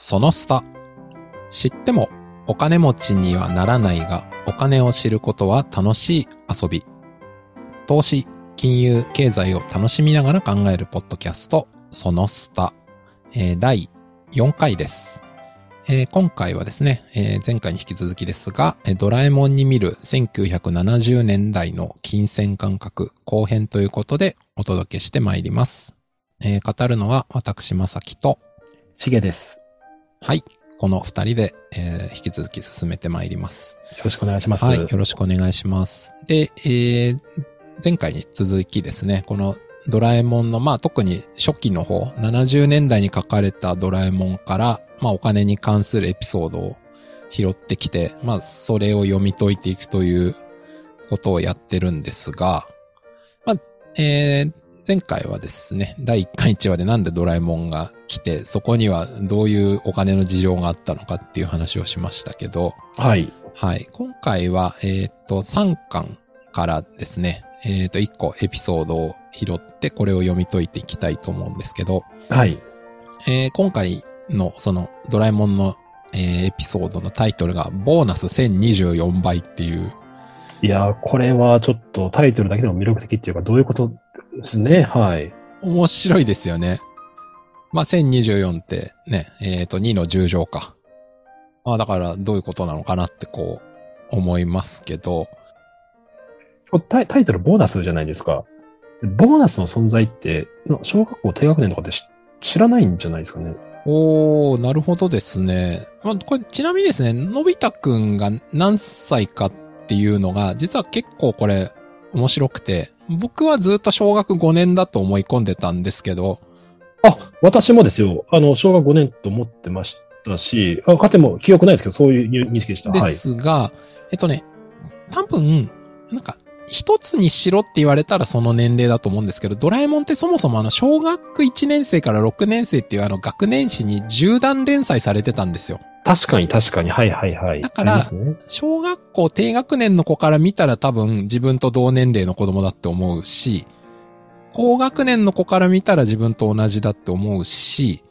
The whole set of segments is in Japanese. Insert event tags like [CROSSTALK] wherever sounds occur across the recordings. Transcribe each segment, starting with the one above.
そのスタ。知ってもお金持ちにはならないが、お金を知ることは楽しい遊び。投資、金融、経済を楽しみながら考えるポッドキャスト、そのスタ。えー第4回です。えー今回はですね、えー前回に引き続きですが、ドラえもんに見る1970年代の金銭感覚後編ということでお届けしてまいります。えー語るのは私、まさきと、しげです。はい。この二人で、えー引き続き進めてまいります。よろしくお願いします。はい。よろしくお願いします。で、えー前回に続きですね、このドラえもんの、まあ特に初期の方、70年代に書かれたドラえもんから、まあお金に関するエピソードを拾ってきて、まあそれを読み解いていくということをやってるんですが、まあ、えー前回はですね、第1回1話でなんでドラえもんが来て、そこにはどういうお金の事情があったのかっていう話をしましたけど、はい。はい。今回は、えーっと、3巻からですね、えーっと、1個エピソードを拾って、これを読み解いていきたいと思うんですけど、はい。えー今回のそのドラえもんの、えーエピソードのタイトルが、ボーナス1024倍っていう、いやー、これはちょっとタイトルだけでも魅力的っていうか、どういうことですね。はい。面白いですよね。まあ、1024ってね、えーっと、2の10乗か。まあ、だからどういうことなのかなってこう、思いますけど、タイタイトルボーナスじゃないですか。ボーナスの存在って、の小学校低学年とかで知知らないんじゃないですかね。おー、なるほどですね。まあ、これ、ちなみにですね、のび太くんが何歳かっていうのが、実は結構これ、面白くて、僕はずっと小学5年だと思い込んでたんですけど、あ、私もですよ。あの、小学5年と思ってましたし、あ、かても記憶ないですけど、そういう認識でした。ではい。すが、えっとね、多分、なんか、一つにしろって言われたらその年齢だと思うんですけど、ドラえもんってそもそもあの、小学1年生から6年生っていうあの、学年誌に10段連載されてたんですよ。確かに確かに。はいはいはい。だから小学校低学年の子から見たら多分自分と同年齢の子供だって思うし、高学年の子から見たら自分と同じだって思うし、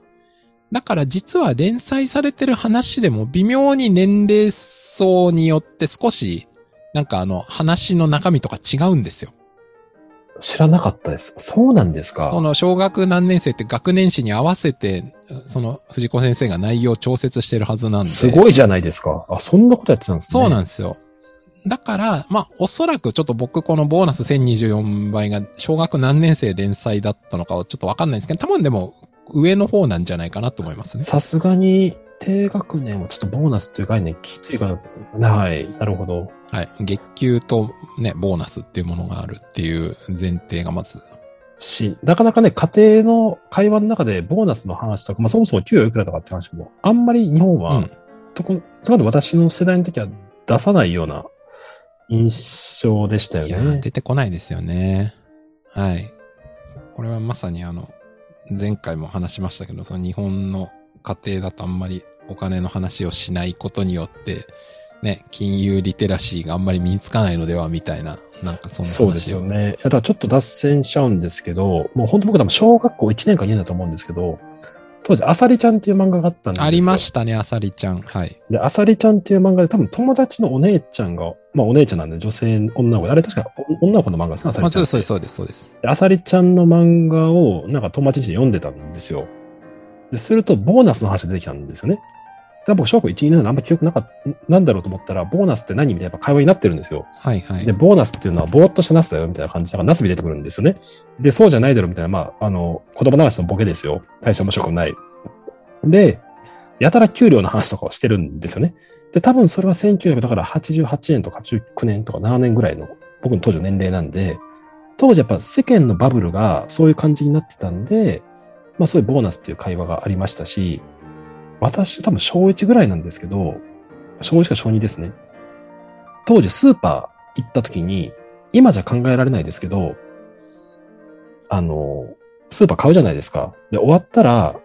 だから実は連載されてる話でも微妙に年齢層によって少し、なんかあの話の中身とか違うんですよ。知らなかったです。そうなんですか？この小学何年生って学年誌に合わせて、その藤子先生が内容を調節してるはずなんで。すごいじゃないですか。あ、そんなことやってたんですね。そうなんですよ。だから、まあ、おそらくちょっと僕このボーナス1024倍が小学何年生連載だったのかはちょっとわかんないんですけど、多分でも上の方なんじゃないかなと思いますね。さすがに低学年はちょっとボーナスという概念きついかな。はい。なるほど。はい。月給とね、ボーナスっていうものがあるっていう前提がまず。し、なかなかね、家庭の会話の中でボーナスの話とか、まあそもそも給与いくらとかって話も、あんまり日本は、うん。とこ、そこまで私の世代の時は出さないような印象でしたよいや。出てこないですよね。はい。これはまさにあの、前回も話しましたけど、その日本の家庭だとあんまりお金の話をしないことによって、ね、金融リテラシーがあんまり身につかないのではみたいな、なんかそんな話を。そうですよね。だからちょっと脱線しちゃうんですけど、もう本当僕多分小学校1年か2年だと思うんですけど、当時、あさりちゃんっていう漫画があったんですよ。ありましたね、あさりちゃん。はい。で、あさりちゃんっていう漫画で多分友達のお姉ちゃんが、まあお姉ちゃんなんで女性、女の子で、あれ確かお女の子の漫画ですね、あさまあ、りちゃん。そうです、そうです、そうです。であさりちゃんの漫画をなんか友達に読んでたんですよ。で、するとボーナスの話が出てきたんですよね。で僕、小学校1、2年のあんま記憶なかった、なんだろうと思ったら、ボーナスって何みたいな会話になってるんですよ。はい、はいで、。ボーナスっていうのはぼーっとしたナスだよみたいな感じで、ナスビ出てくるんですよね。で、そうじゃないだろみたいな、まあ、あの、言葉流しのボケですよ。大して面白くもない。で、やたら給料の話とかをしてるんですよね。で、多分それは1988年とか89年とか7年ぐらいの僕の当時の年齢なんで、当時やっぱ世間のバブルがそういう感じになってたんで、まあそういうボーナスっていう会話がありましたし、私多分小1ぐらいなんですけど、小1か小2ですね。当時スーパー行った時に、今じゃ考えられないですけど、あの、スーパー買うじゃないですか。で、終わったら、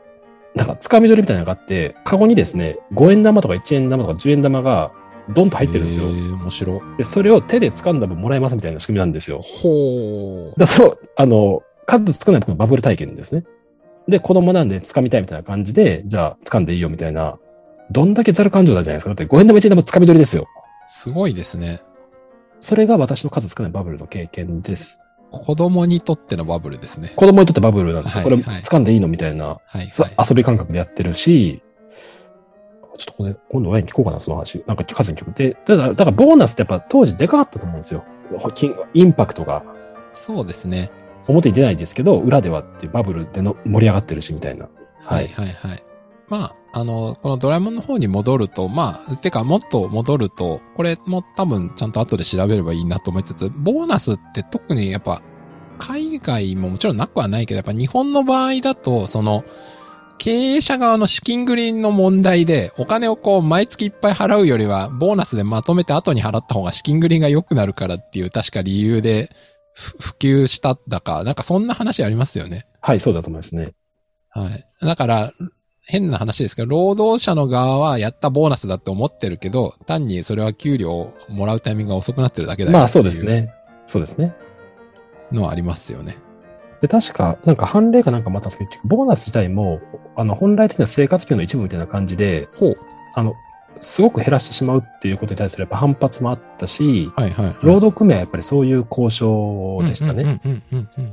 なんか、つかみ取りみたいなのがあって、カゴにですね、5円玉とか1円玉とか10円玉がドンと入ってるんですよえ。ー、面白い。で、それを手で掴んだ分もらえますみたいな仕組みなんですよ。ほー。だそう、あの、数少ない僕のバブル体験ですね。で、子供なんで掴みたいみたいな感じで、じゃあ掴んでいいよみたいな、どんだけザル感情なんじゃないですか。だって5円玉1円玉掴み取りですよ。すごいですね。それが私の数少ないバブルの経験です。子供にとってのバブルですね。子供にとってバブルなんですよ。これはいはい掴んでいいのみたいな、はい、はい。遊び感覚でやってるし、ちょっとこれ、今度親に聞こうかな、その話。なんか聞かずに聞く。で、だから、だからボーナスってやっぱ当時でかかったと思うんですよ。金インパクトがそうですね。表に出ないですけど、裏ではっていうバブルでの盛り上がってるしみたいな。はいはいはい。まあ、あの、このドラえもんの方に戻ると、まあ、てかもっと戻ると、これも多分ちゃんと後で調べればいいなと思いつつ、ボーナスって特にやっぱ、海外ももちろんなくはないけど、やっぱ日本の場合だと、その、経営者側の資金繰りの問題で、お金をこう、毎月いっぱい払うよりは、ボーナスでまとめて後に払った方が資金繰りが良くなるからっていう、確か理由で、普及しただか、なんかそんな話ありますよね。はい、そうだと思いますね。はい。だから、変な話ですけど、労働者の側はやったボーナスだって思ってるけど、単にそれは給料をもらうタイミングが遅くなってるだけだよまあそうです。ね。そうですね。のはありますよね。で、確か、なんか判例かなんかまたんですけど、ボーナス自体も、あの、本来的な生活給の一部みたいな感じで、ほう。あの、すごく減らしてしまうっていうことに対する反発もあったし、はいはい、はい。労働組合はやっぱりそういう交渉でしたね。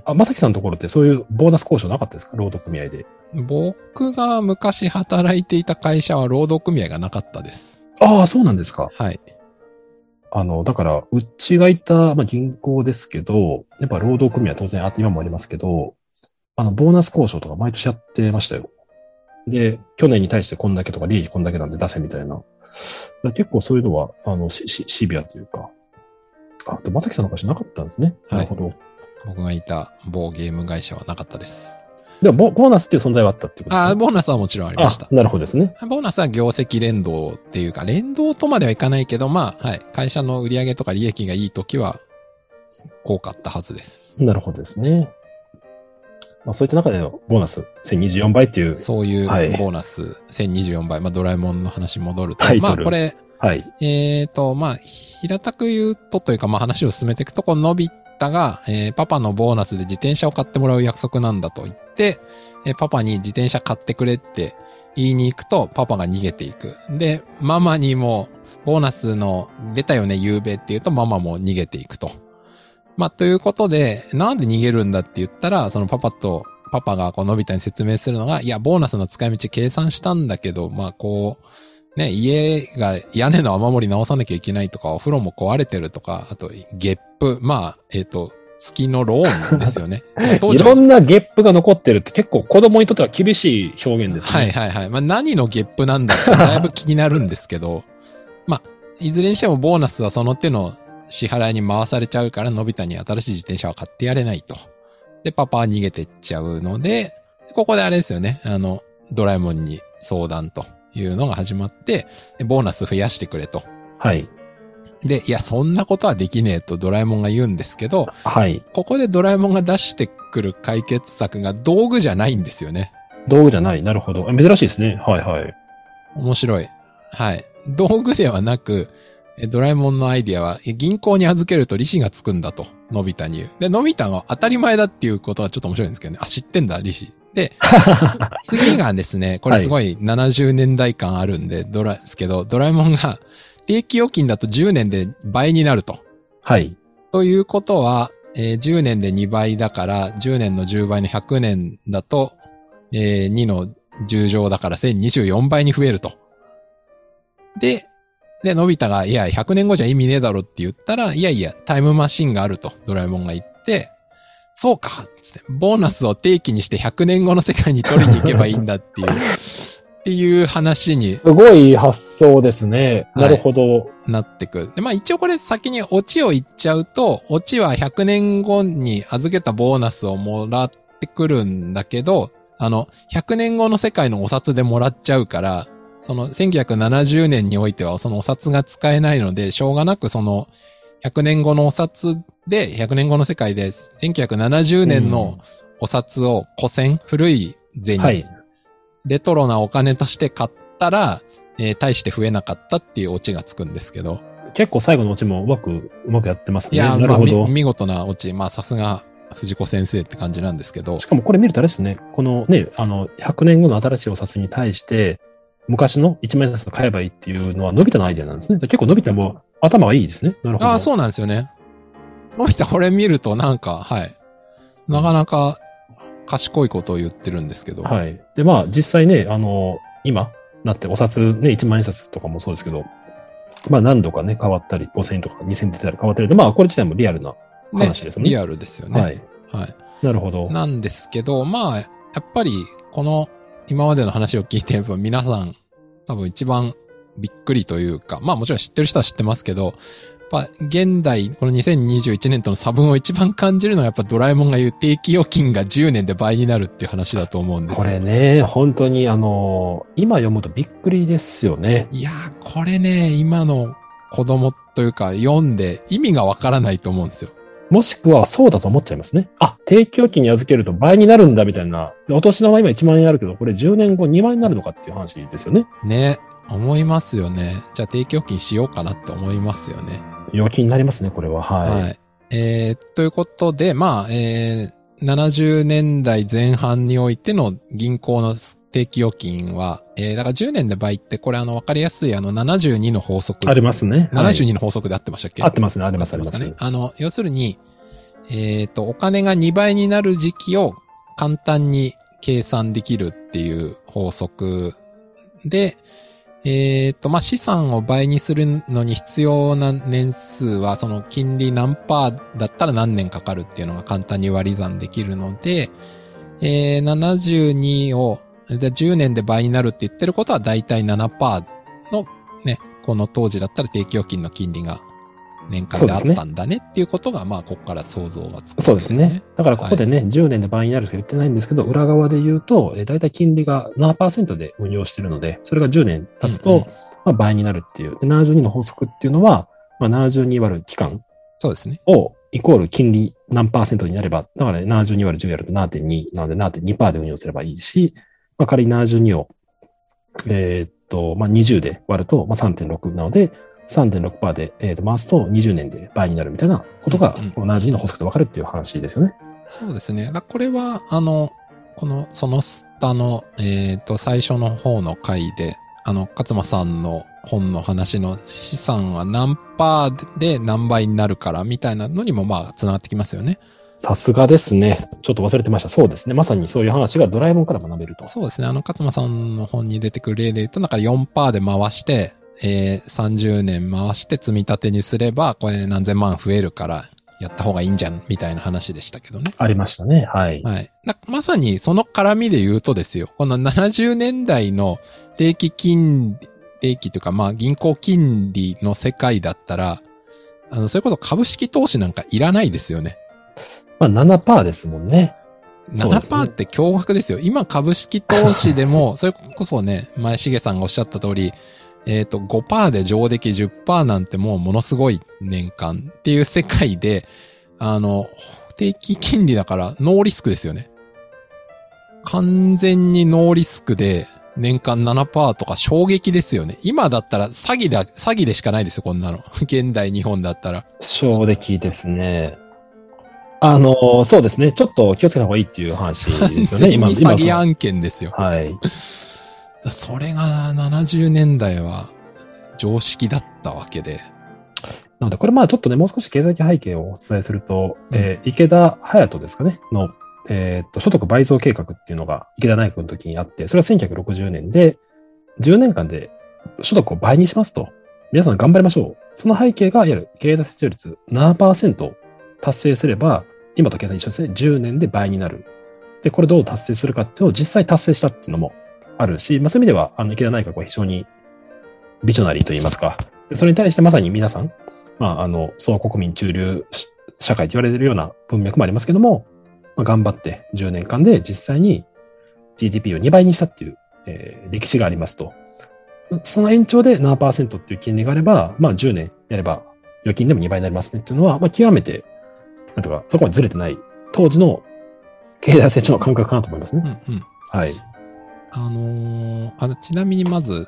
あ、まさきさんのところってそういうボーナス交渉なかったですか？労働組合で。うん。僕が昔働いていた会社は労働組合がなかったです。ああ、そうなんですか。はい。あの、だから、うちがいた、まあ、銀行ですけど、やっぱ労働組合は当然あって今もありますけど、あの、ボーナス交渉とか毎年やってましたよ。で、去年に対してこんだけとか、利益こんだけなんで出せみたいな。結構そういうのは、あの、ししシビアというか。あ、で、まさきさんの会社なかったんですね。はいなるほど。僕がいた某ゲーム会社はなかったです。でもボ、ボーナスっていう存在はあったっていうことですあ、ね。ボーナスはもちろんありましたあ。なるほどですね。ボーナスは業績連動っていうか、連動とまではいかないけど、まあ、はい。会社の売上とか利益がいい時は、多かったはずです。なるほどですね。まあ、そういった中でのボーナス1024倍っていう、そういうはいボーナス1024倍、まあドラえもんの話戻るとタイ、トルまあこれ、はい。えーと、まあ、平たく言うとというか、まあ話を進めていくと、こののび太が、えーパパのボーナスで自転車を買ってもらう約束なんだと言って、えーパパに自転車買ってくれって言いに行くと、パパが逃げていく。で、ママにも、ボーナスの出たよね、夕べって言うと、ママも逃げていくと。まあ、ということで、なんで逃げるんだって言ったら、そのパパと、パパがこう、のび太に説明するのが、いや、ボーナスの使い道計算したんだけど、まあ、こう、ね、家が屋根の雨漏り直さなきゃいけないとか、お風呂も壊れてるとか、あと、ゲップ、まあ、えっ、と、月のローンですよね。[LAUGHS] 当いろんなゲップが残ってるって結構子供にとっては厳しい表現ですね。はいはいはい。まあ何のゲップなんだってだいぶ気になるんですけど、[LAUGHS] まあ、いずれにしてもボーナスはその手の支払いに回されちゃうから、のび太に新しい自転車は買ってやれないと。で、パパは逃げてっちゃうので、ここであれですよね。あの、ドラえもんに相談というのが始まって、ボーナス増やしてくれと。はい。で、いや、そんなことはできねえとドラえもんが言うんですけど、はい。ここでドラえもんが出してくる解決策が道具じゃないんですよね。道具じゃない。なるほど。あ珍しいですね。はいはい。面白い。はい。道具ではなく、えドラえもんのアイディアは、え銀行に預けると利子がつくんだと、のび太に言う。で、のび太が当たり前だっていうことはちょっと面白いんですけどね。あ、知ってんだ、利子。で、[LAUGHS] 次がですね、これすごい70年代感あるんで、ドラ、ですけど、ドラえもんが、定期預金だと10年で倍になると。はい。ということは、えー10年で2倍だから、10年の10倍の100年だと、えー2の10乗だから1024倍に増えると。で、で、のび太が、いや、100年後じゃ意味ねえだろって言ったら、いやいや、タイムマシンがあると、ドラえもんが言って、そうかつって、ボーナスを定期にして100年後の世界に取りに行けばいいんだっていう、[LAUGHS] っていう話にすごい発想ですね。はいなるほど。なってく。で、まあ一応これ先にオチを言っちゃうと、オチは100年後に預けたボーナスをもらってくるんだけど、あの、100年後の世界のお札でもらっちゃうから、その1970年においてはそのお札が使えないので、しょうがなくその100年後のお札で、100年後の世界で1970年のお札を古銭、古い銭、はい。レトロなお金として買ったら、えー大して増えなかったっていうオチがつくんですけど。結構最後のオチもうまく、うまくやってますね。いや、なるほど。見事なオチ。まあ、さすが、藤子先生って感じなんですけどし、かもこれ見るとあれですね、このね、あの、100年後の新しいお札に対して、昔の一万円札を買えばいいっていうのは、のび太のアイデアなんですね。結構のび太も頭はいいですね。なるほど。ああ、そうなんですよね。のび太これ見るとなんか、はい。なかなか賢いことを言ってるんですけど。はい。で、まあ、実際ね、あの、今、なってお札ね、1万円札とかもそうですけど、まあ何度かね、変わったり、5000円とか2000円出たり変わったりで、まあ、これ自体もリアルなね話ですねリアルですよね。はい。はい。なるほど。なんですけど、まあ、やっぱり、この、今までの話を聞いて、やっぱ皆さん、多分一番びっくりというか、まあもちろん知ってる人は知ってますけど、やっぱ現代、この2021年との差分を一番感じるのはやっぱドラえもんが言う定期預金が10年で倍になるっていう話だと思うんですよ。これね、本当にあの、今読むとびっくりですよね。いやー、これね、今の子供というか読んで意味がわからないと思うんですよ。もしくはそうだと思っちゃいますね。あ、定期預金に預けると倍になるんだみたいな。お年玉今1万円あるけど、これ10年後2万円になるのかっていう話ですよね。ね、思いますよね。じゃあ定期預金しようかなって思いますよね。預金になりますね、これは。はい。はい。えーということで、まあ、えー70年代前半においての銀行の定期預金は、えーだから10年で倍って、これあの、わかりやすいあの、72の法則。ありますね。はい72の法則で合ってましたっけ合ってますね、あります、ありますね。あの、要するに、えっ、と、お金が2倍になる時期を簡単に計算できるっていう法則で、えっ、と、まあ、資産を倍にするのに必要な年数は、その金利何パーだったら何年かかるっていうのが簡単に割り算できるので、えー、72を、で10年で倍になるって言ってることは大体7パーのね、この当時だったら定期預金の金利が年間であったんだねっていうことが、まあ、ここから想像がつく、そうですね。。だからここでね、10年で倍になるとか言ってないんですけど、裏側で言うと、えー、大体金利が7%で運用してるので、それが10年経つと、うんうんまあ、倍になるっていう。で、72の法則っていうのは、まあ、72割る期間そうですね。をイコール金利何パーセントになれば、だから、ね、72割る10やると7.2なので7.2%で運用すればいいし、まあ、仮に72を、えーっと、まあ、20で割ると、まあ、3.6なので、3.6%で、えー、と回すと20年で倍になるみたいなことが、この72の法則で分かるっていう話ですよね。そうですね。だこれは、あの、この、その下の、えっ、と、最初の方の回で、あの、勝間さんの本の話の資産は何パーで何倍になるからみたいなのにもまあ、繋がってきますよね。さすがですね。ちょっと忘れてました。そうですね。まさにそういう話がドラえもんから学べると。そうですね。あの、勝間さんの本に出てくる例で言うと、なんか4%で回して、えー、30年回して積み立てにすれば、これ何千万増えるから、やった方がいいんじゃん、みたいな話でしたけどね。ありましたね。はい。はい。なまさにその絡みで言うとですよ。この70年代の定期金利、定期というかまあ銀行金利の世界だったら、あの、それこそ株式投資なんかいらないですよね。まあ7%ですもんね。そうですね7%って驚愕ですよ。今株式投資でも、[LAUGHS] それこそね、前重さんがおっしゃった通り、えっ、と、5%で上出来10%なんてもうものすごい年間っていう世界で、あの、定期金利だからノーリスクですよね。完全にノーリスクで年間7%とか衝撃ですよね。今だったら詐欺だ、詐欺でしかないですよ、こんなの。[LAUGHS] 現代日本だったら。衝撃ですね。あの、そうですね。ちょっと気をつけた方がいいっていう話ですよね。[LAUGHS] 全今、詐欺案件ですよ。はい。それが70年代は常識だったわけで。なので、これまあちょっとね、もう少し経済的背景をお伝えすると、うんえー池田隼人ですかね、の、えーっと、所得倍増計画っていうのが池田内閣の時にあって、それは1960年で、10年間で所得を倍にしますと。皆さん頑張りましょう。その背景が、いわゆる経済成長率7%達成すれば、今と計算一緒ですね、10年で倍になる。で、これどう達成するかっていうのを実際達成したっていうのもあるし、まあそういう意味では、あの、池田内閣は非常にビジョナリーと言いますか、それに対してまさに皆さん、まあ、あの、総国民中流社会と言われているような文脈もありますけども、まあ、頑張って10年間で実際に GDP を2倍にしたっていう、えー歴史がありますと。その延長で7%っていう金利があれば、まあ10年やれば預金でも2倍になりますねっていうのは、まあ極めて、なんとかそこまでずれてない当時の経済成長の感覚かなと思いますね。うんうん。はい。あのーあの、ちなみにまず、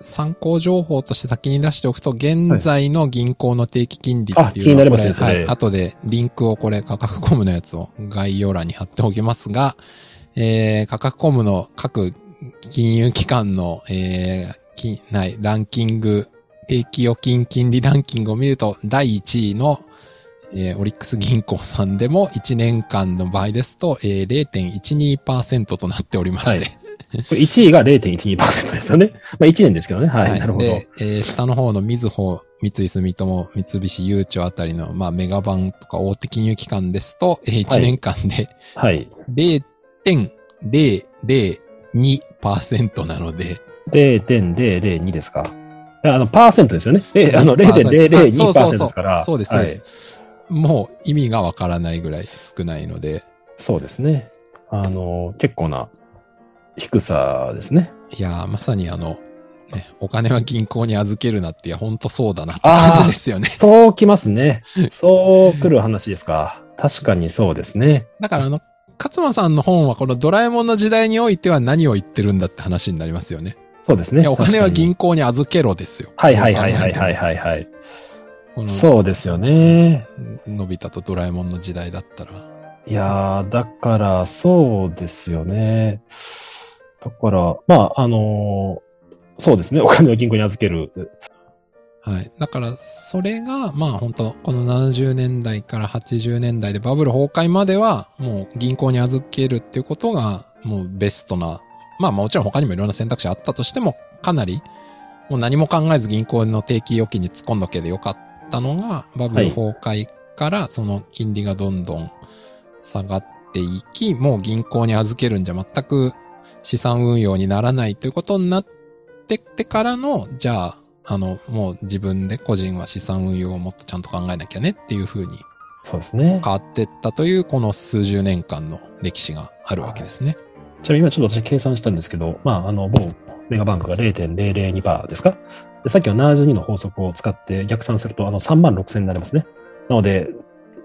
参考情報として先に出しておくと、現在の銀行の定期金利っていうのは、あ気になりますねはい。後でリンクをこれ価格コムのやつを概要欄に貼っておきますが、えー、価格コムの各金融機関の、えー、きない、ランキング、定期預金金利ランキングを見ると、第1位の、えーオリックス銀行さんでも1年間の場合ですと、えー、0.12%となっておりまして、はいこれ1位が0.12%ですよね。[LAUGHS] まあ1年ですけどね。はい。なるほど。で、えー下の方のみずほ、三井住友、三菱郵帳あたりの、まあ、メガバンとか大手金融機関ですと、えー1年間ではい。0.002%なので、0.002ですか。あの、パーセントですよね。え、あの、0.02% 0.002%ですから。そうですそうですはい。もう意味がわからないぐらい少ないので、そうですね。あの、結構な低さですね。いやー、まさにあの、ね、お金は銀行に預けるなって、いや、ほんとそうだなって感じですよね。そうきますね。そう来る話ですか。確かにそうですね。だからあの、勝間さんの本はこのドラえもんの時代においては何を言ってるんだって話になりますよね。そうですね。お金は銀行に預けろですよ。はいはいはいはいはいはいはい。このそうですよね。のび太とドラえもんの時代だったら。いやー、だから、そうですよね。だから、まあ、あのーそうですね。お金を銀行に預ける。はい。だから、それが、まあ本当この70年代から80年代でバブル崩壊までは、もう銀行に預けるっていうことが、もうベストな、まあもちろん他にもいろんな選択肢あったとしても、かなり、もう何も考えず銀行の定期預金に突っ込んどけでよかったのが、バブル崩壊からその金利がどんどん下がっていき、もう銀行に預けるんじゃ全く資産運用にならないということになってってからの、じゃあ、あの、もう自分で個人は資産運用をもっとちゃんと考えなきゃねっていう風にそうですね。変わってったという、この数十年間の歴史があるわけですね。ちなみに今ちょっと私計算したんですけど、まあ、あの、某メガバンクが0.002%ですかでさっきの72の法則を使って逆算すると、あの、3万6000になりますね。なので、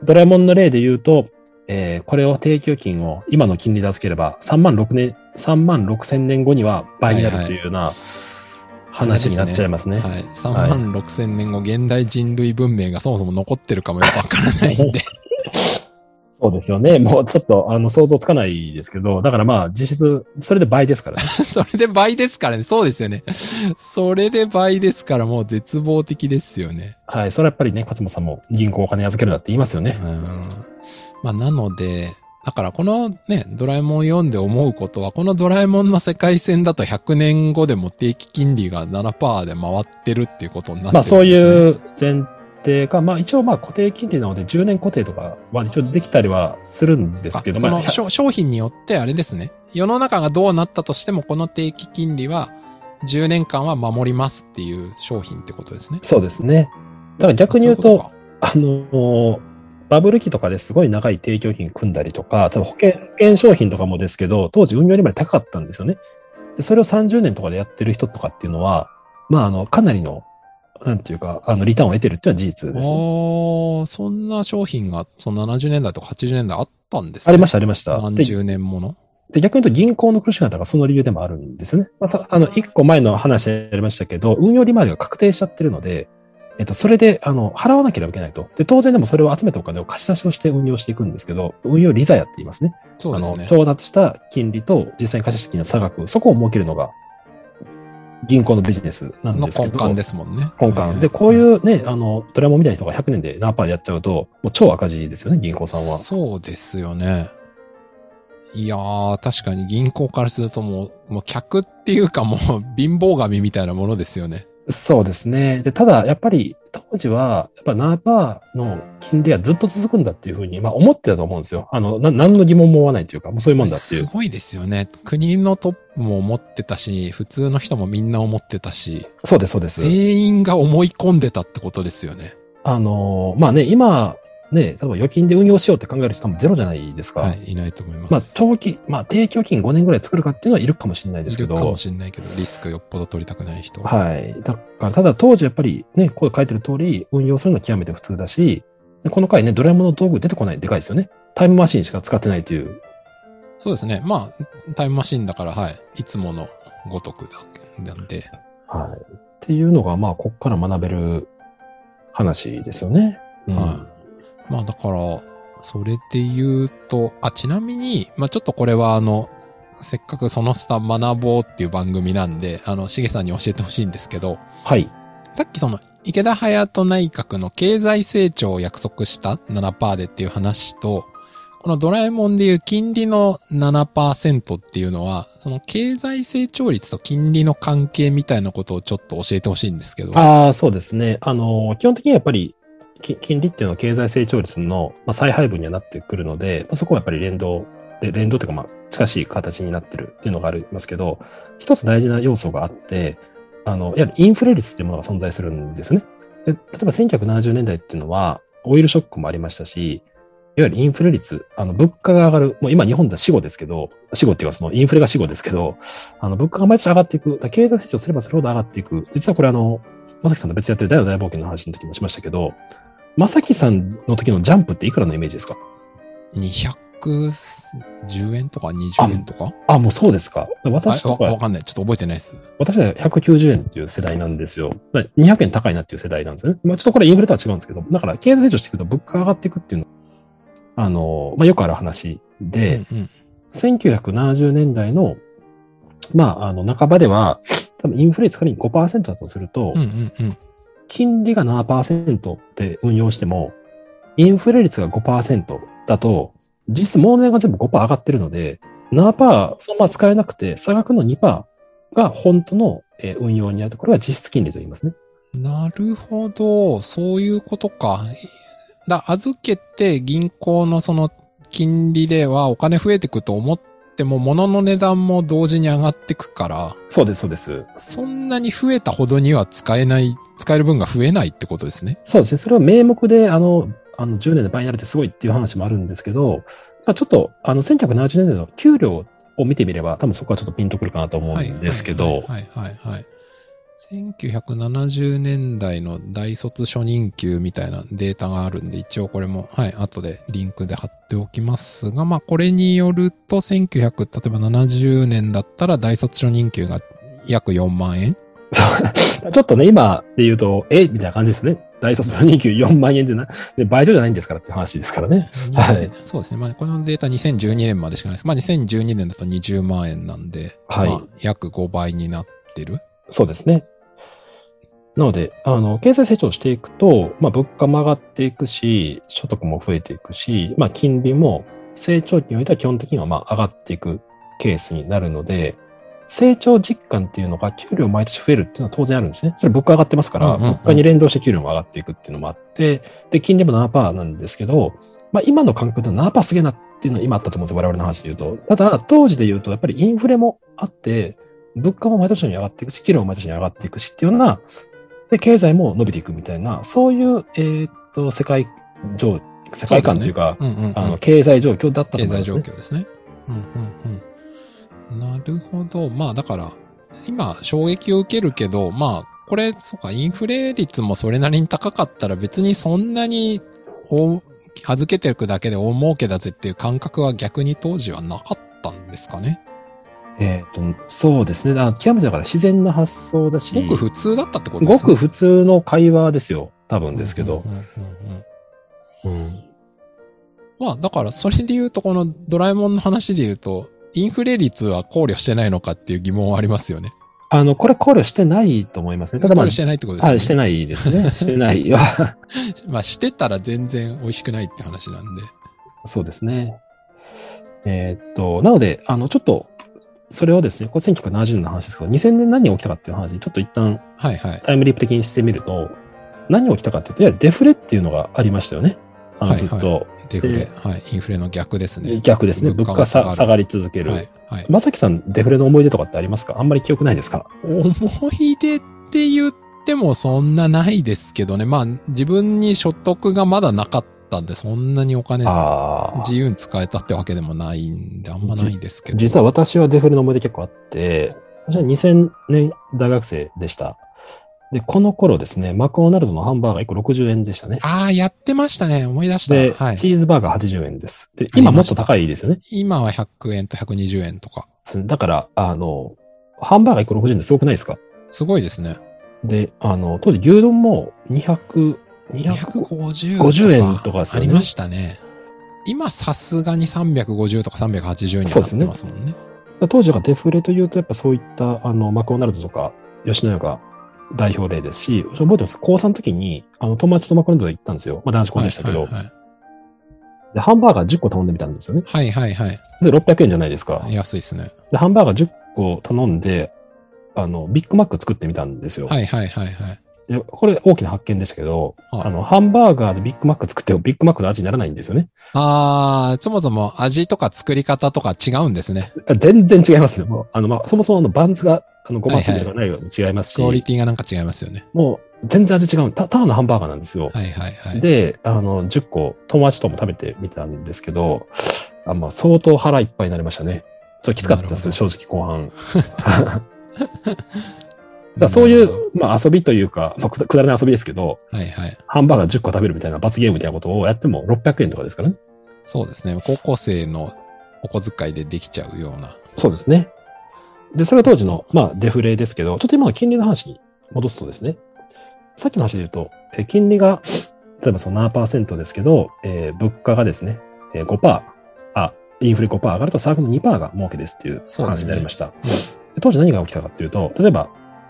ドラえもんの例で言うと、えーこれを定期預金を今の金利で預ければ、3万6年、3万6千年後には倍になるというような話になっちゃいますね。はい。3万6千年後、現代人類文明がそもそも残ってるかもよくわからないんで。[LAUGHS] そうですよね。もうちょっと、あの、想像つかないですけど、だからまあ、実質、それで倍ですからね。[LAUGHS] それで倍ですからね。そうですよね。それで倍ですからもう絶望的ですよね。はい。それはやっぱりね、勝間さんも銀行お金預けるなって言いますよね。うん。まあ、なので、だからこのね、ドラえもん読んで思うことは、このドラえもんの世界線だと100年後でも定期金利が7%で回ってるっていうことになってるんです、ね。まあそういう前提か、まあ一応まあ固定金利なので10年固定とかは一応できたりはするんですけど、まああその商商品によってあれですね。世の中がどうなったとしても、この定期金利は10年間は守りますっていう商品ってことですね。そうですね。ただ逆に言うと、そういうこあの、バブル期とかですごい長い提供金組んだりとか、多分保険、保険商品とかもですけど、当時運用利回り高かったんですよね。で、それを30年とかでやってる人とかっていうのは、まああの、かなりの、なんていうか、あの、リターンを得てるっていうのは事実かです。ああ、そんな商品が、その70年代とか80年代あったんですね。ありました、ありました。で何十年もの？で、逆に言うと銀行の苦しかったがその理由でもあるんですよね。まあさ、あの、一個前の話でやりましたけど、運用利回りが確定しちゃってるので、えっと、それで、あの、払わなければいけないと。で、当然でもそれを集めたお金を貸し出しをして運用していくんですけど、運用利ザヤって言いますね。あの、そうですね。到達した金利と実際に貸し出し金の差額、そこを設けるのが、銀行のビジネスなんのですけど。根幹ですもんね。根幹。で、こういうね、あの、ドラえもんみたいな人が100年で何パーでやっちゃうと、もう超赤字ですよね、銀行さんは。そうですよね。いやー、確かに銀行からするともう、もう客っていうかもう貧乏神みたいなものですよね。そうですね。で、ただ、やっぱり、当時は、やっぱ7%の金利はずっと続くんだっていうふうに、まあ思ってたと思うんですよ。あの、な何の疑問も思わないというか、もうそういうもんだっていう。すごいですよね。国のトップも思ってたし、普通の人もみんな思ってたし、そうです、そうです。全員が思い込んでたってことですよね。あの、まあね、今、ね、例えば預金で運用しようって考える人多分ゼロじゃないですか。はい、いないと思います。まあ、長期、まあ、定期預金5年ぐらい作るかっていうのはいるかもしれないですけど。いるかもしれないけど、リスクよっぽど取りたくない人。はい。だから、ただ当時やっぱりね、こう書いてる通り、運用するのは極めて普通だし、でこの回ね、ドラえもんの道具出てこないでかいですよね。タイムマシンしか使ってないっていう。そうですね。まあ、タイムマシンだから、はい。いつものごとくだけなんで。はい。っていうのが、まあ、こっから学べる話ですよね。うんはい。まあだから、それで言うと、あ、ちなみに、まあちょっとこれはあの、せっかくそのスタ学ぼうっていう番組なんで、あの、しげさんに教えてほしいんですけど、はい。さっきその、池田隼人内閣の経済成長を約束した7%でっていう話と、このドラえもんでいう金利の7%っていうのは、その経済成長率と金利の関係みたいなことをちょっと教えてほしいんですけど。ああ、そうですね。あの、基本的にはやっぱり、き金利っていうのは経済成長率の、まあ、再配分にはなってくるので、そこはやっぱり連動、連動というか、まあ、近しい形になってるっていうのがありますけど、一つ大事な要素があって、あの、いわゆるインフレ率っていうものが存在するんですね。で例えば1970年代っていうのは、オイルショックもありましたし、いわゆるインフレ率、あの、物価が上がる、もう今日本では死後ですけど、死後っていうかそのインフレが死後ですけど、あの、物価が毎年上がっていく。経済成長すればするほど上がっていく。実はこれあの、まさきさんと別でやってる大の大冒険の話の時もしましたけど、まさきさんの時のジャンプっていくらのイメージですか？210円とか20円とか？あ、もうそうですか。私あとか、わわかんない。ちょっと覚えてないです。私は190円っていう世代なんですよ。だから200円高いなっていう世代なんですよね。まあちょっとこれインフレとは違うんですけど、だから経済成長していくと物価が上がっていくっていうのは、あの、まあよくある話で、うんうん、1970年代の、まあ、あの、半ばでは、多分インフレ率仮に5%だとすると、うんうんうん。金利が7%で運用しても、インフレ率が5%だと、実質物値が全部5%上がってるので、7%そのまま使えなくて、差額の2%が本当のえー運用にあると、これは実質金利と言いますね。なるほど。そういうことか。だ、預けて銀行のその金利ではお金増えてくと思っても、物の値段も同時に上がってくから、そうです、そうです。そんなに増えたほどには使えない、使える分が増えないってことですね。そうですね。それは名目で、あの、あの、10年で倍になるってすごいっていう話もあるんですけど、まあ、ちょっと、あの、1970年代の給料を見てみれば、多分そこはちょっとピンとくるかなと思うんですけど、はいはいはいはい、はい。1970年代の大卒初任給みたいなデータがあるんで、一応これも、はい、後でリンクで貼っておきますが、まあこれによると、1900、例えば70年だったら大卒初任給が約4万円 [LAUGHS] ちょっとね、今で言うと、えみたいな感じですね。大卒の任給4万円でな、で、バイトじゃないんですからって話ですからね。はいそうですね。まあこのデータ2012年までしかないです。まあ2012年だと20万円なんで、はいまあ約5倍になってる。そうですね。なので、あの、経済成長していくと、まあ、物価も上がっていくし、所得も増えていくし、まあ、金利も成長期においては基本的にはまあ、上がっていくケースになるので、成長実感っていうのが給料毎年増えるっていうのは当然あるんですね。それ物価上がってますから、物価に連動して給料も上がっていくっていうのもあって、で、金利も7%なんですけど、まあ、今の感覚で7%すげえなっていうのは今あったと思うんですよ。我々の話で言うと。ただ、当時で言うと、やっぱりインフレもあって、物価も毎年に上がっていくし、給料も毎年に上がっていくしっていうような、で、経済も伸びていくみたいな、そういう、えーっと、世界上、世界観というか、うんうんうん、あの、経済状況だったと経済思います、ね。状況ですね。うんうんうん。なるほど。まあだから、今衝撃を受けるけど、まあ、これ、そうか、インフレ率もそれなりに高かったら別にそんなに、お預けておくだけで大儲けだぜっていう感覚は逆に当時はなかったんですかね。えーっと、そうですね。だ極めてだから自然な発想だし、ごく普通だったってことですね。ごく普通の会話ですよ。多分ですけどうん。うんうんうんうんまあ、だから、それで言うと、このドラえもんの話で言うと、インフレ率は考慮してないのかっていう疑問はありますよね。あの、これ考慮してないと思いますね。ただまあ考慮、してないってことですよね。はい、してないですね。[LAUGHS] してないは。[LAUGHS] まあ、してたら全然美味しくないって話なんで。そうですね。えーっと、なので、あの、ちょっと、それをですね、これ1970年の話ですけど、2000年何が起きたかっていう話にちょっと一旦はいはい。タイムリープ的にしてみると、何が起きたかっていうと、いや、デフレっていうのがありましたよね。あの、はいはいずっとデフレ。はい。インフレの逆ですね。逆ですね。物価がさ下がり続ける。はい。はい。まさきさん、デフレの思い出とかってありますか？あんまり記憶ないですか？思い出って言ってもそんなないですけどね。まあ、自分に所得がまだなかったんで、そんなにお金。自由に使えたってわけでもないんで、あんまないですけど。実は私はデフレの思い出結構あって、私は2000年大学生でした。で、この頃ですね、マクドナルドのハンバーガー1個60円でしたね。ああ、やってましたね。思い出で、した。はい。チーズバーガー80円です。で、今もっと高いですよね。今は100円と120円とか。だから、あの、ハンバーガー1個60円ですごくないですか？すごいですね。で、あの、当時牛丼も200、200、250 50円とかですよねありましたね。今さすがに350とか380になってますもんね。当時がデフレというと、やっぱそういった、あの、マクドナルドとか、吉野家が代表例ですし、覚えてます？高3の時に、あの、友達とマクドナルド行ったんですよ。まあ、男子校でしたけど、はいはいで、ハンバーガー10個頼んでみたんですよね。はいはいはい。で、600円じゃないですか。安いですね。で、ハンバーガー10個頼んで、あの、ビッグマック作ってみたんですよ。はいはいはいはい。で、これ大きな発見でしたけど、はいあの、ハンバーガーでビッグマック作ってもビッグマックの味にならないんですよね。あー、そもそも味とか作り方とか違うんですね。全然違いますよ。もう、あの、まあ、そもそもあの、バンズが、あの、ごまついてがないように違いますし、クオリティがなんか違いますよね。もう、全然味違う。た、ただのハンバーガーなんですよ。はいはいはい。で、あの、10個、友達とも食べてみたんですけど、あまあ、相当腹いっぱいになりましたね。ちょっときつかったです、な正直後半。[LAUGHS] だそういう、まあ遊びというか、まあ、くだらない遊びですけど、はいはい。ハンバーガー10個食べるみたいな罰ゲームみたいなことをやっても600円とかですからね。そうですね。高校生のお小遣いでできちゃうような。そうですね。で、それが当時の、まあ、デフレですけど、ちょっと今の金利の話に戻すとですね、さっきの話で言うと、え金利が、例えばその7%ですけど、えー物価がですね、えー5%、あ、インフレ5%上がると差額の2%が儲けですっていう話になりました。で当時何が起きたかっていうと、例えば、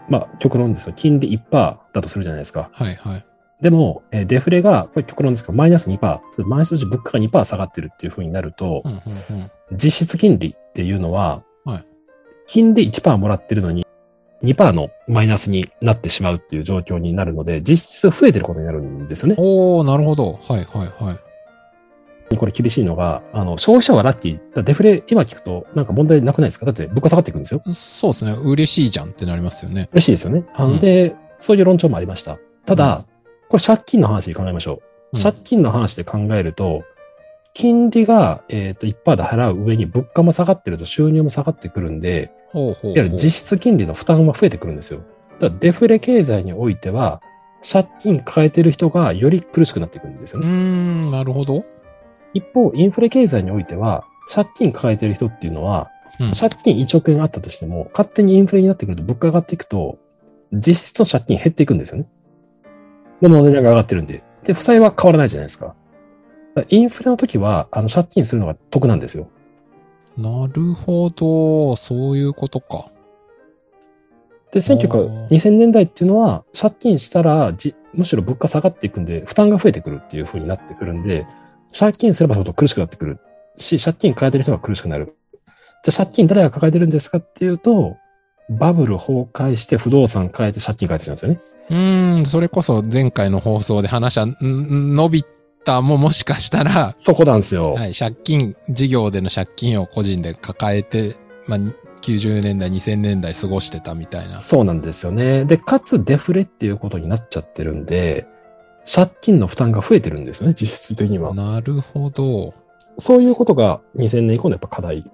まあ、極論ですよ。金利1%だとするじゃないですか。はいはい。でも、えーデフレが、これ極論ですけど、マイナス2%、マイナスのうち物価が2%下がってるっていう風になると、うんうんうん。実質金利っていうのは、はい金利1%もらってるのに、2%のマイナスになってしまうっていう状況になるので、実質増えてることになるんですよね。おー、なるほど。はいはいはい。これ厳しいのが、あの、消費者はラッキー。デフレ、今聞くとなんか問題なくないですか？だって物価下がっていくんですよ。そうですね。嬉しいじゃんってなりますよね。嬉しいですよね。あので、そういう論調もありました。ただ、これ借金の話で考えましょ？う。うん借金の話で考えると、金利が、えっ、と、1%で払う上に物価も下がってると収入も下がってくるんで、ほうほうほう。いわゆる実質金利の負担は増えてくるんですよ。だからデフレ経済においては、借金抱えてる人がより苦しくなっていくんですようーね。ん、なるほど。一方、インフレ経済においては、借金抱えてる人っていうのは、うん借金1億円あったとしても、勝手にインフレになってくると物価が上がっていくと、実質の借金減っていくんですよね。物の値段が上がってるんで。で、負債は変わらないじゃないですか。だからインフレの時は、あの、借金するのが得なんですよ。なるほど。そういうことか。で、1900 2000年代っていうのは、借金したらじ、むしろ物価下がっていくんで、負担が増えてくるっていう風になってくるんで、借金すればするほど苦しくなってくるし、借金抱えてる人が苦しくなる。じゃあ借金誰が抱えてるんですかっていうと、バブル崩壊して不動産変えて借金変えてるんですよね。うーん、それこそ前回の放送で話した、んん伸びたももしかしたら、そこなんですよ。はい、借金、事業での借金を個人で抱えて、まあ、に90年代、2000年代過ごしてたみたいな。そうなんですよね。で、かつデフレっていうことになっちゃってるんで、借金の負担が増えてるんですよね、実質的には。なるほど。そういうことが2000年以降のやっぱ課題。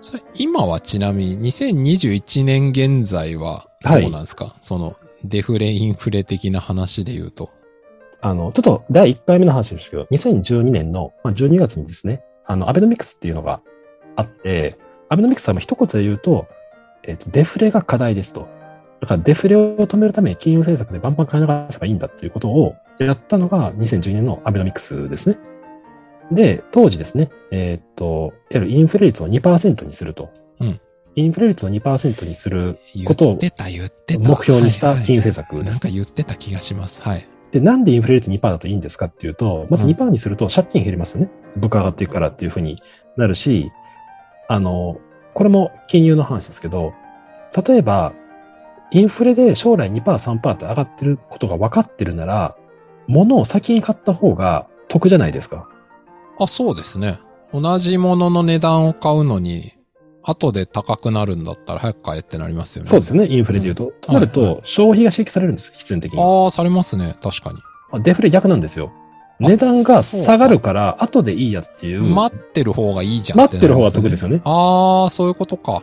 それ今はちなみに2021年現在はどうなんですか、そのデフレインフレ的な話で言うと。あの、ちょっと第1回目の話ですけど、2012年のまあ12月にですね、あの、アベノミクスっていうのがあって、アベノミクスはまあ一言で言うと、えっ、と、デフレが課題ですと。だからデフレを止めるために金融政策でバンバン金流せばいいんだっていうことをやったのが2012年のアベノミクスですね。で、当時ですね、えっ、と、いわゆるインフレ率を2%にすると。うんインフレ率を2%にする言ことを。目標にした金融はい政策ですね。か言ってた気がします。はい。で、なんでインフレ率2%だといいんですかっていうと、まずうん2%にすると借金減りますよね。物価上がっていくからっていうふうになるし、あの、これも金融の話ですけど、例えば、インフレで将来2%、3%って上がってることが分かってるなら、物を先に買った方が得じゃないですか。あ、そうですね。同じものの値段を買うのに、後で高くなるんだったら早く買えってなりますよね。そうですよね、インフレで言うと。となると、はいは消費が刺激されるんです、必然的に。ああ、されますね。確かに。デフレ逆なんですよ。あ値段が下がるから、後でいいやっていう。待ってる方がいいじゃん待ってる方が得ですよね。ああ、そういうことか。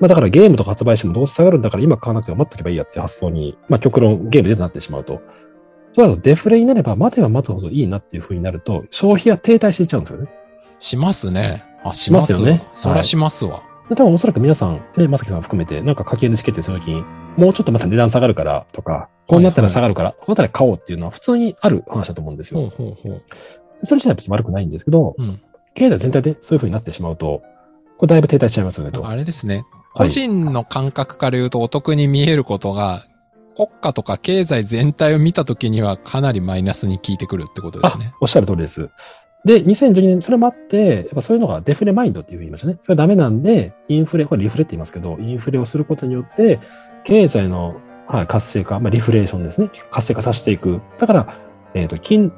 まあだからゲームとか発売してもどうせ下がるんだから今買わなくても待っとけばいいやって発想に、まあ極論ゲームでなってしまうと。そうなるとデフレになれば待てば待つほどいいなっていう風になると、消費が停滞していっちゃうんですよね。しますね。あ、ししますよねそりゃしますわ。で多分おそらく皆さん、ね、まさきさん含めて、なんか家計主決定するときに、もうちょっとまた値段下がるからとか、こうなったら下がるから、そうなったら買おうっていうのは普通にある話だと思うんですよ。ほうほうほう。それ自体は別に悪くないんですけど、うん。経済全体でそういう風になってしまうと、これだいぶ停滞しちゃいますよねと。あれですね。はい個人の感覚から言うとお得に見えることが、国家とか経済全体を見たときにはかなりマイナスに効いてくるってことですね。おっしゃる通りです。で、2012年、それもあって、やっぱそういうのがデフレマインドっていうふうに言いましたね。それはダメなんで、インフレ、これリフレって言いますけど、インフレをすることによって、経済の、はい、活性化、まあ、リフレーションですね。活性化させていく。だから、えっ、と、金、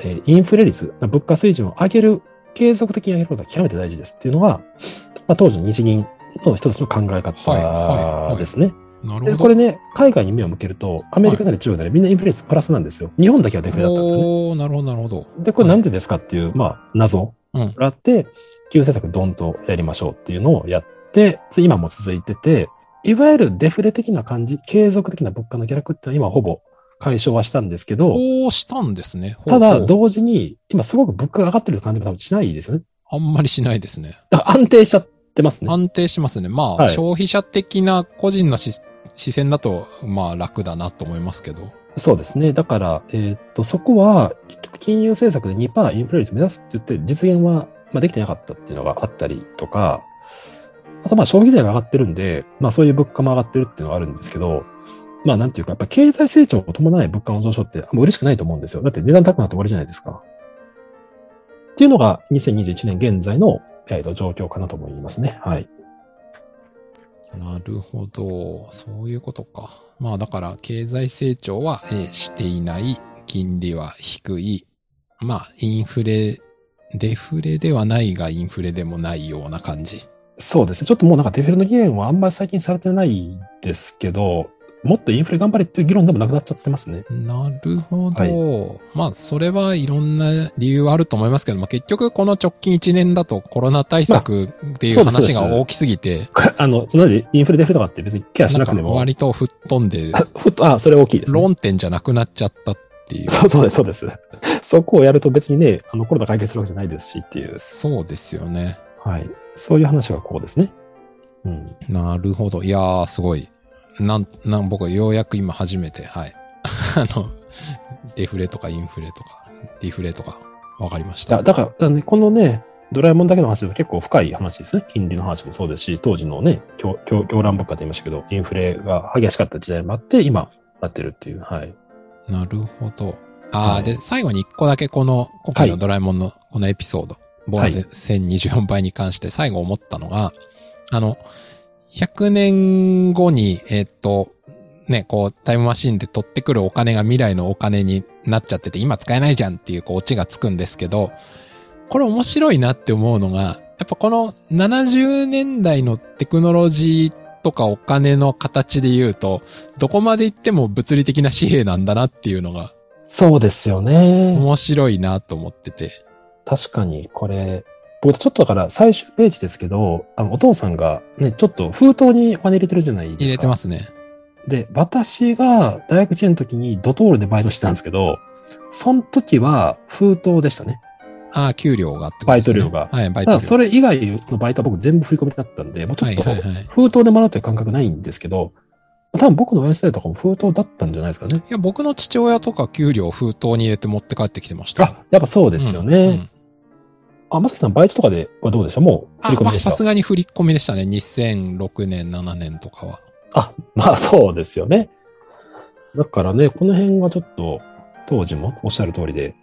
えーインフレ率、物価水準を上げる、継続的に上げることが極めて大事ですっていうのが、まあ、当時の日銀の人たちの考えはいはいはい方ですね。で、なるほど。これね、海外に目を向けると、アメリカなり中国なりみんなインフレ率プラスなんですよ。日本だけはデフレだったんですよね。おー、なるほど、なるほど。で、これなんでですかっていう、まあ、謎うん。があって、金融政策ドンとやりましょうっていうのをやって、今も続いてて、いわゆるデフレ的な感じ、継続的な物価の下落っていうのは今ほぼ解消はしたんですけど、こうしたんですね。ただ同時に今すごく物価が上がってる感じも多分しないですよね。あんまりしないですね。だから安定しちゃってますね。安定しますね。まあ、はい消費者的な個人のし視線だと、まあ楽だなと思いますけど。そうですね。だから、えーっと、そこは、金融政策で2%インフレ率目指すって言って、実現は、まあ、できてなかったっていうのがあったりとか、あと、まあ、消費税が上がってるんで、まあ、そういう物価も上がってるっていうのがあるんですけど、まあ、なんていうか、やっぱ経済成長を伴い物価の上昇って、あんま嬉しくないと思うんですよ。だって値段高くなって終わりじゃないですか。っていうのが、2021年現在の、えー状況かなと思いますね。はい。なるほど。そういうことか。まあだから、経済成長は、えしていない。金利は低い。まあ、インフレ、デフレではないがインフレでもないような感じ。そうですね。ちょっともうなんかデフレの議論はあんまり最近されてないですけど、もっとインフレ頑張れっていう議論でもなくなっちゃってますね。なるほど。はいまあ、それはいろんな理由はあると思いますけども、結局この直近1年だとコロナ対策っていう話が大きすぎて、あの、そのよりインフレデフレとかって別にケアしなくても。割と吹っ飛んで、あふっと、あ、それ大きいです、ね。論点じゃなくなっちゃったっていう。そうそうです、そうです。そこをやると別にね、あの、コロナ解決するわけじゃないですしっていう。そうですよね。はい。そういう話がこうですね。うん。なるほど。いやー、すごい。なん、なん、僕ようやく今初めて、はい。[LAUGHS] あの、デフレとかインフレとか、ディフレとか、わかりました。だだから、だからね、このね、ドラえもんだけの話だと結構深い話ですね。金利の話もそうですし、当時のね、狂乱物価って言いましたけど、インフレが激しかった時代もあって、今、なってるっていう。はい。なるほど。あー、はいで、最後に一個だけこの、今回のドラえもんのこのエピソード、ボーナス1024倍に関して最後思ったのが、あの、100年後に、えーっと、ね、こう、タイムマシンで取ってくるお金が未来のお金になっちゃってて、今使えないじゃんっていう、こう、オチがつくんですけど、これ面白いなって思うのが、やっぱこの70年代のテクノロジーとかお金の形で言うと、どこまで行っても物理的な紙幣なんだなっていうのがそうですよね。面白いなと思ってて。確かに、これ、僕ちょっとだから最終ページですけど、あの、お父さんがね、ちょっと封筒にお金入れてるじゃないですか。入れてますね。で、私が大学1年の時にドトールでバイトしてたんですけど、その時は封筒でしたね。ああ、給料がってことですね。バイト料がはい、バイト料。ただそれ以外のバイトは僕全部振り込みだったんで、もうちょっと封筒でもらうという感覚ないんですけど、多分僕の親世代とかも封筒だったんじゃないですかね。いや、僕の父親とか給料封筒に入れて持って帰ってきてましたよ。あ、やっぱそうですよね。うんうんあ、まさきさんバイトとかではどうでした？もう振り込みでした？さすがに振り込みでしたね。2006年、7年とかは。あ、まあそうですよね。だからね、この辺はちょっと、当時もおっしゃる通りで、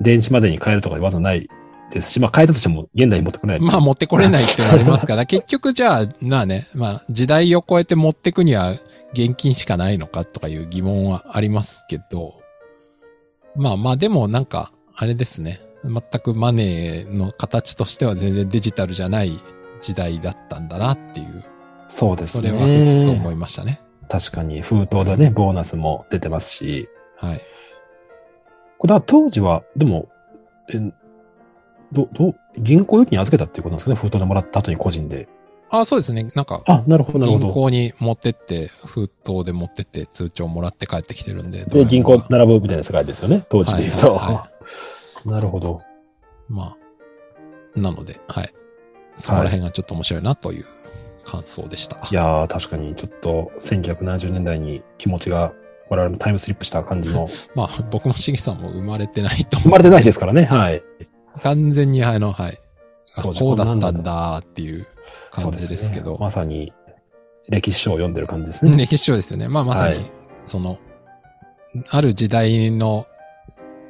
電子までに変えるとかいう技ないですし、まあ変えたとしても現代に持ってこない。まあ、持ってこれないってありますから、[LAUGHS] 結局じゃあ、なあね、まあ、時代を超えて持ってくには現金しかないのかとかいう疑問はありますけど、まあまあ、でもなんか、あれですね。全くマネーの形としては全然デジタルじゃない時代だったんだなっていう、そうですね。それはふっと思いましたね。確かに封筒でね、ボーナスも出てますし、はい。これは当時は、でも、え、ど、ど、銀行預金に預けたっていうことなんですかね？封筒でもらった後に個人で。あ、そうですね。なんか、あ、なるほど、なるほど。銀行に持ってって、封筒で持ってって通帳もらって帰ってきてるんで。で、銀行並ぶみたいな世界ですよね。当時で言うと。はいはいはなるほど。まあ、なので、はい。そこら辺がちょっと面白いなという感想でした。いやー、確かにちょっと1970年代に気持ちが我々もタイムスリップした感じの、[LAUGHS] まあ、僕もしげさんも生まれてないと。生まれてないですからね。はい。完全に、あの、はい。こうだったこんだっていう感じですけど。ねまさに歴史書を読んでる感じですね。[LAUGHS] 歴史書ですよね。まあまさに、はいその、ある時代の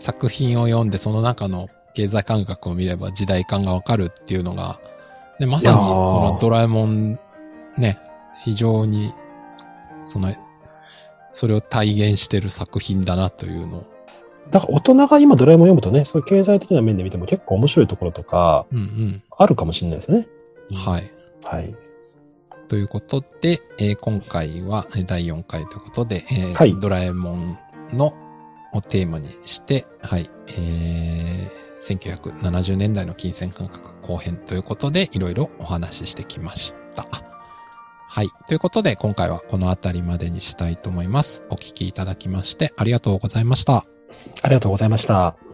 作品を読んで、その中の経済感覚を見れば時代感がわかるっていうのが、でまさにそのドラえもんね、非常に、その、それを体現してる作品だなというのを、だから大人が今ドラえもん読むとね、そういう経済的な面で見ても結構面白いところとかうんあるかもしれないですね。うん。はい。はい。ということで、えー今回はえー第4回ということで、えーはいドラえもんのをテーマにして、はい、えー1970年代の金銭感覚後編ということで、いろいろお話ししてきました。はい。ということで、今回はこの辺りまでにしたいと思います。お聞きいただきましてありがとうございました。ありがとうございました。